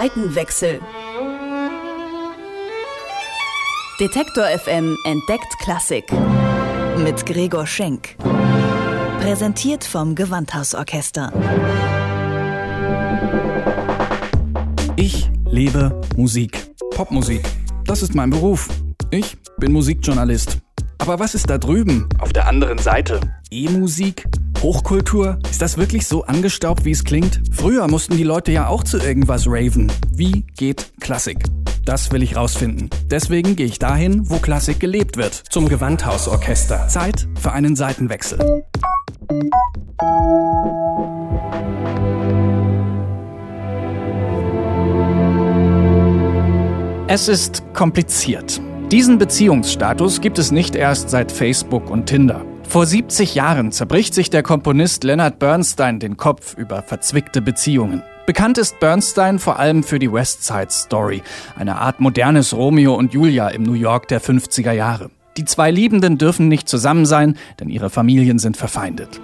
Seitenwechsel. Detektor FM entdeckt Klassik. Mit Gregor Schenk. Präsentiert vom Gewandhausorchester. Ich liebe Musik. Popmusik. Das ist mein Beruf. Ich bin Musikjournalist. Aber was ist da drüben, auf der anderen Seite? E-Musik? Hochkultur? Ist das wirklich so angestaubt, wie es klingt? Früher mussten die Leute ja auch zu irgendwas raven. Wie geht Klassik? Das will ich rausfinden. Deswegen gehe ich dahin, wo Klassik gelebt wird. Zum Gewandhausorchester. Zeit für einen Seitenwechsel. Es ist kompliziert. Diesen Beziehungsstatus gibt es nicht erst seit Facebook und Tinder. Vor 70 Jahren zerbricht sich der Komponist Leonard Bernstein den Kopf über verzwickte Beziehungen. Bekannt ist Bernstein vor allem für die West Side Story, eine Art modernes Romeo und Julia im New York der 50er Jahre. Die zwei Liebenden dürfen nicht zusammen sein, denn ihre Familien sind verfeindet.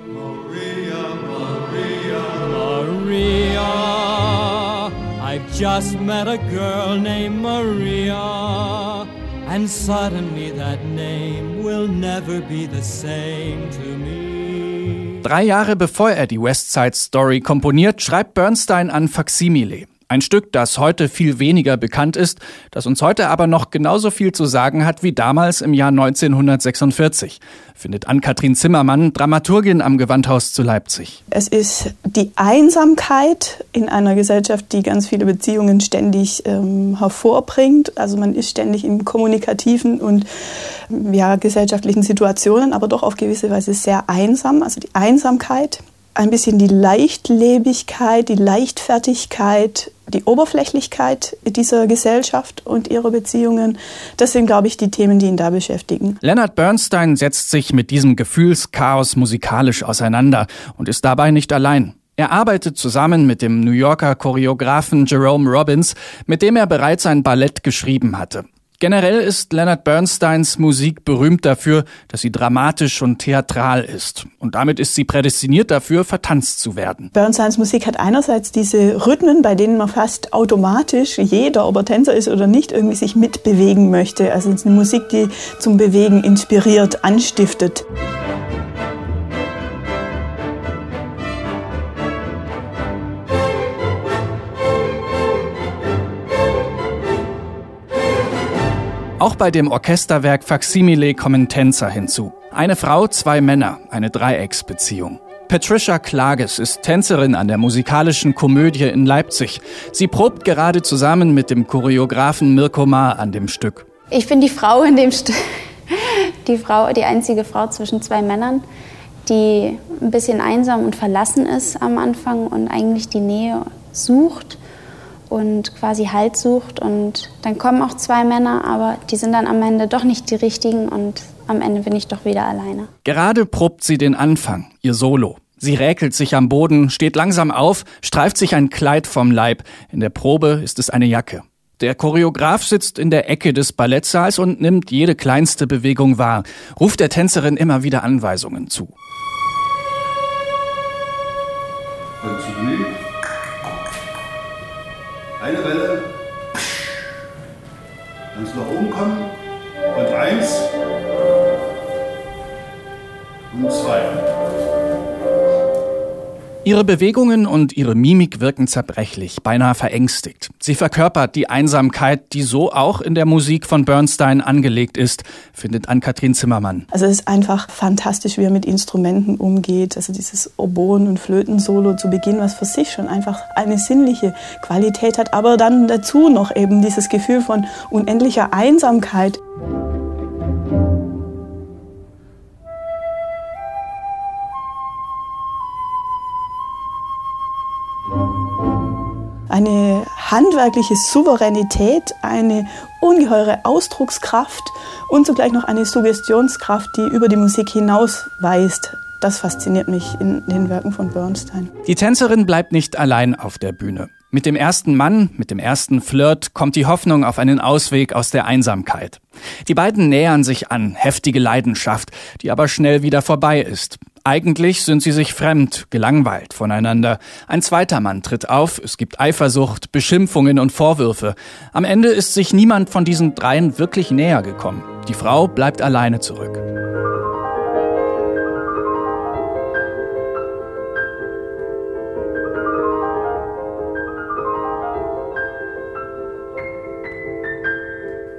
Maria, Maria, And suddenly that name will never be the same to me. Drei Jahre bevor er die West Side Story komponiert, schreibt Bernstein an Facsimile. Ein Stück, das heute viel weniger bekannt ist, das uns heute aber noch genauso viel zu sagen hat wie damals im Jahr 1946, findet Ann-Kathrin Zimmermann, Dramaturgin am Gewandhaus zu Leipzig. Es ist die Einsamkeit in einer Gesellschaft, die ganz viele Beziehungen ständig ähm, hervorbringt. Also man ist ständig in kommunikativen und ja, gesellschaftlichen Situationen, aber doch auf gewisse Weise sehr einsam. Also die Einsamkeit ein bisschen die Leichtlebigkeit, die Leichtfertigkeit, die Oberflächlichkeit dieser Gesellschaft und ihrer Beziehungen. Das sind, glaube ich, die Themen, die ihn da beschäftigen. Leonard Bernstein setzt sich mit diesem Gefühlschaos musikalisch auseinander und ist dabei nicht allein. Er arbeitet zusammen mit dem New Yorker Choreografen Jerome Robbins, mit dem er bereits ein Ballett geschrieben hatte. Generell ist Leonard Bernsteins Musik berühmt dafür, dass sie dramatisch und theatral ist. Und damit ist sie prädestiniert dafür, vertanzt zu werden. Bernsteins Musik hat einerseits diese Rhythmen, bei denen man fast automatisch jeder, ob er Tänzer ist oder nicht, irgendwie sich mitbewegen möchte. Also es ist eine Musik, die zum Bewegen inspiriert, anstiftet. Auch bei dem Orchesterwerk Facsimile kommen Tänzer hinzu. Eine Frau, zwei Männer, eine Dreiecksbeziehung. Patricia Klages ist Tänzerin an der musikalischen Komödie in Leipzig. Sie probt gerade zusammen mit dem Choreografen Mirko Ma an dem Stück. Ich bin die Frau in dem Stück. Die Frau, die einzige Frau zwischen zwei Männern, die ein bisschen einsam und verlassen ist am Anfang und eigentlich die Nähe sucht und quasi Halt sucht. Und dann kommen auch zwei Männer, aber die sind dann am Ende doch nicht die richtigen und am Ende bin ich doch wieder alleine. Gerade probt sie den Anfang, ihr Solo. Sie räkelt sich am Boden, steht langsam auf, streift sich ein Kleid vom Leib. In der Probe ist es eine Jacke. Der Choreograf sitzt in der Ecke des Ballettsaals und nimmt jede kleinste Bewegung wahr, ruft der Tänzerin immer wieder Anweisungen zu. Eine Welle. Ganz nach oben kommen. Und eins. Und zwei. Ihre Bewegungen und ihre Mimik wirken zerbrechlich, beinahe verängstigt. Sie verkörpert die Einsamkeit, die so auch in der Musik von Bernstein angelegt ist, findet Ann-Kathrin Zimmermann. Also es ist einfach fantastisch, wie er mit Instrumenten umgeht. Also dieses Oboen- und Flötensolo zu Beginn, was für sich schon einfach eine sinnliche Qualität hat, aber dann dazu noch eben dieses Gefühl von unendlicher Einsamkeit. Eine handwerkliche Souveränität, eine ungeheure Ausdruckskraft und zugleich noch eine Suggestionskraft, die über die Musik hinausweist. Das fasziniert mich in den Werken von Bernstein. Die Tänzerin bleibt nicht allein auf der Bühne. Mit dem ersten Mann, mit dem ersten Flirt kommt die Hoffnung auf einen Ausweg aus der Einsamkeit. Die beiden nähern sich an, heftige Leidenschaft, die aber schnell wieder vorbei ist. Eigentlich sind sie sich fremd, gelangweilt voneinander. Ein zweiter Mann tritt auf, es gibt Eifersucht, Beschimpfungen und Vorwürfe. Am Ende ist sich niemand von diesen dreien wirklich näher gekommen. Die Frau bleibt alleine zurück.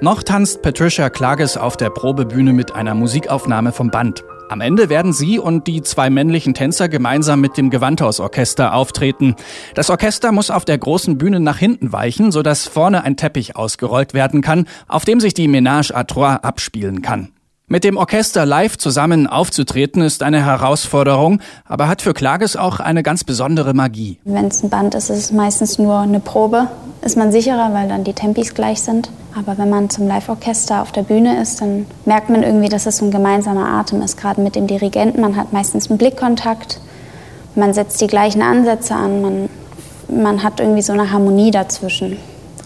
Noch tanzt Patricia Klages auf der Probebühne mit einer Musikaufnahme vom Band. Am Ende werden sie und die zwei männlichen Tänzer gemeinsam mit dem Gewandhausorchester auftreten. Das Orchester muss auf der großen Bühne nach hinten weichen, sodass vorne ein Teppich ausgerollt werden kann, auf dem sich die Ménage à Trois abspielen kann. Mit dem Orchester live zusammen aufzutreten ist eine Herausforderung, aber hat für Klages auch eine ganz besondere Magie. Wenn es ein Band ist, ist es meistens nur eine Probe. Ist man sicherer, weil dann die Tempis gleich sind. Aber wenn man zum Live-Orchester auf der Bühne ist, dann merkt man irgendwie, dass es so ein gemeinsamer Atem ist, gerade mit dem Dirigenten. Man hat meistens einen Blickkontakt, man setzt die gleichen Ansätze an, man, man hat irgendwie so eine Harmonie dazwischen.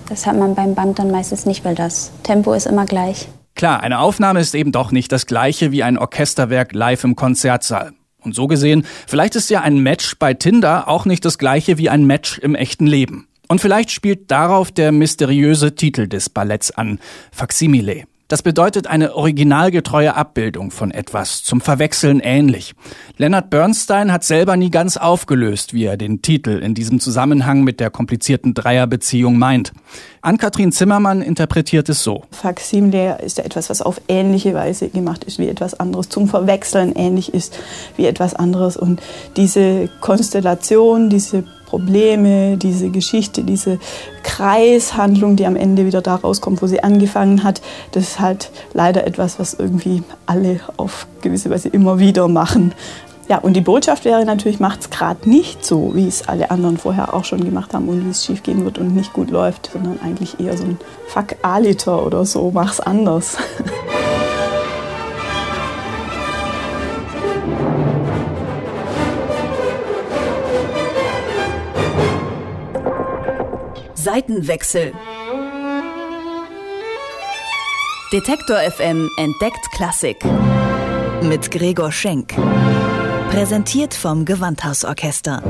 Das hat man beim Band dann meistens nicht, weil das Tempo ist immer gleich. Klar, eine Aufnahme ist eben doch nicht das gleiche wie ein Orchesterwerk live im Konzertsaal. Und so gesehen, vielleicht ist ja ein Match bei Tinder auch nicht das gleiche wie ein Match im echten Leben. Und vielleicht spielt darauf der mysteriöse Titel des Balletts an, Facsimile. Das bedeutet eine originalgetreue Abbildung von etwas, zum Verwechseln ähnlich. Leonard Bernstein hat selber nie ganz aufgelöst, wie er den Titel in diesem Zusammenhang mit der komplizierten Dreierbeziehung meint. Ann-Kathrin Zimmermann interpretiert es so. Faksimile ist ja etwas, was auf ähnliche Weise gemacht ist wie etwas anderes, zum Verwechseln ähnlich ist wie etwas anderes. Und diese Konstellation, diese Probleme, diese Geschichte, diese Kreishandlung, die am Ende wieder da rauskommt, wo sie angefangen hat, das ist halt leider etwas, was irgendwie alle auf gewisse Weise immer wieder machen. Ja, und die Botschaft wäre natürlich, macht es gerade nicht so, wie es alle anderen vorher auch schon gemacht haben und wie es schief gehen wird und nicht gut läuft, sondern eigentlich eher so ein Fuck A-Liter oder so, mach's anders. Seitenwechsel. Detektor FM entdeckt Klassik. Mit Gregor Schenk. Präsentiert vom Gewandhausorchester.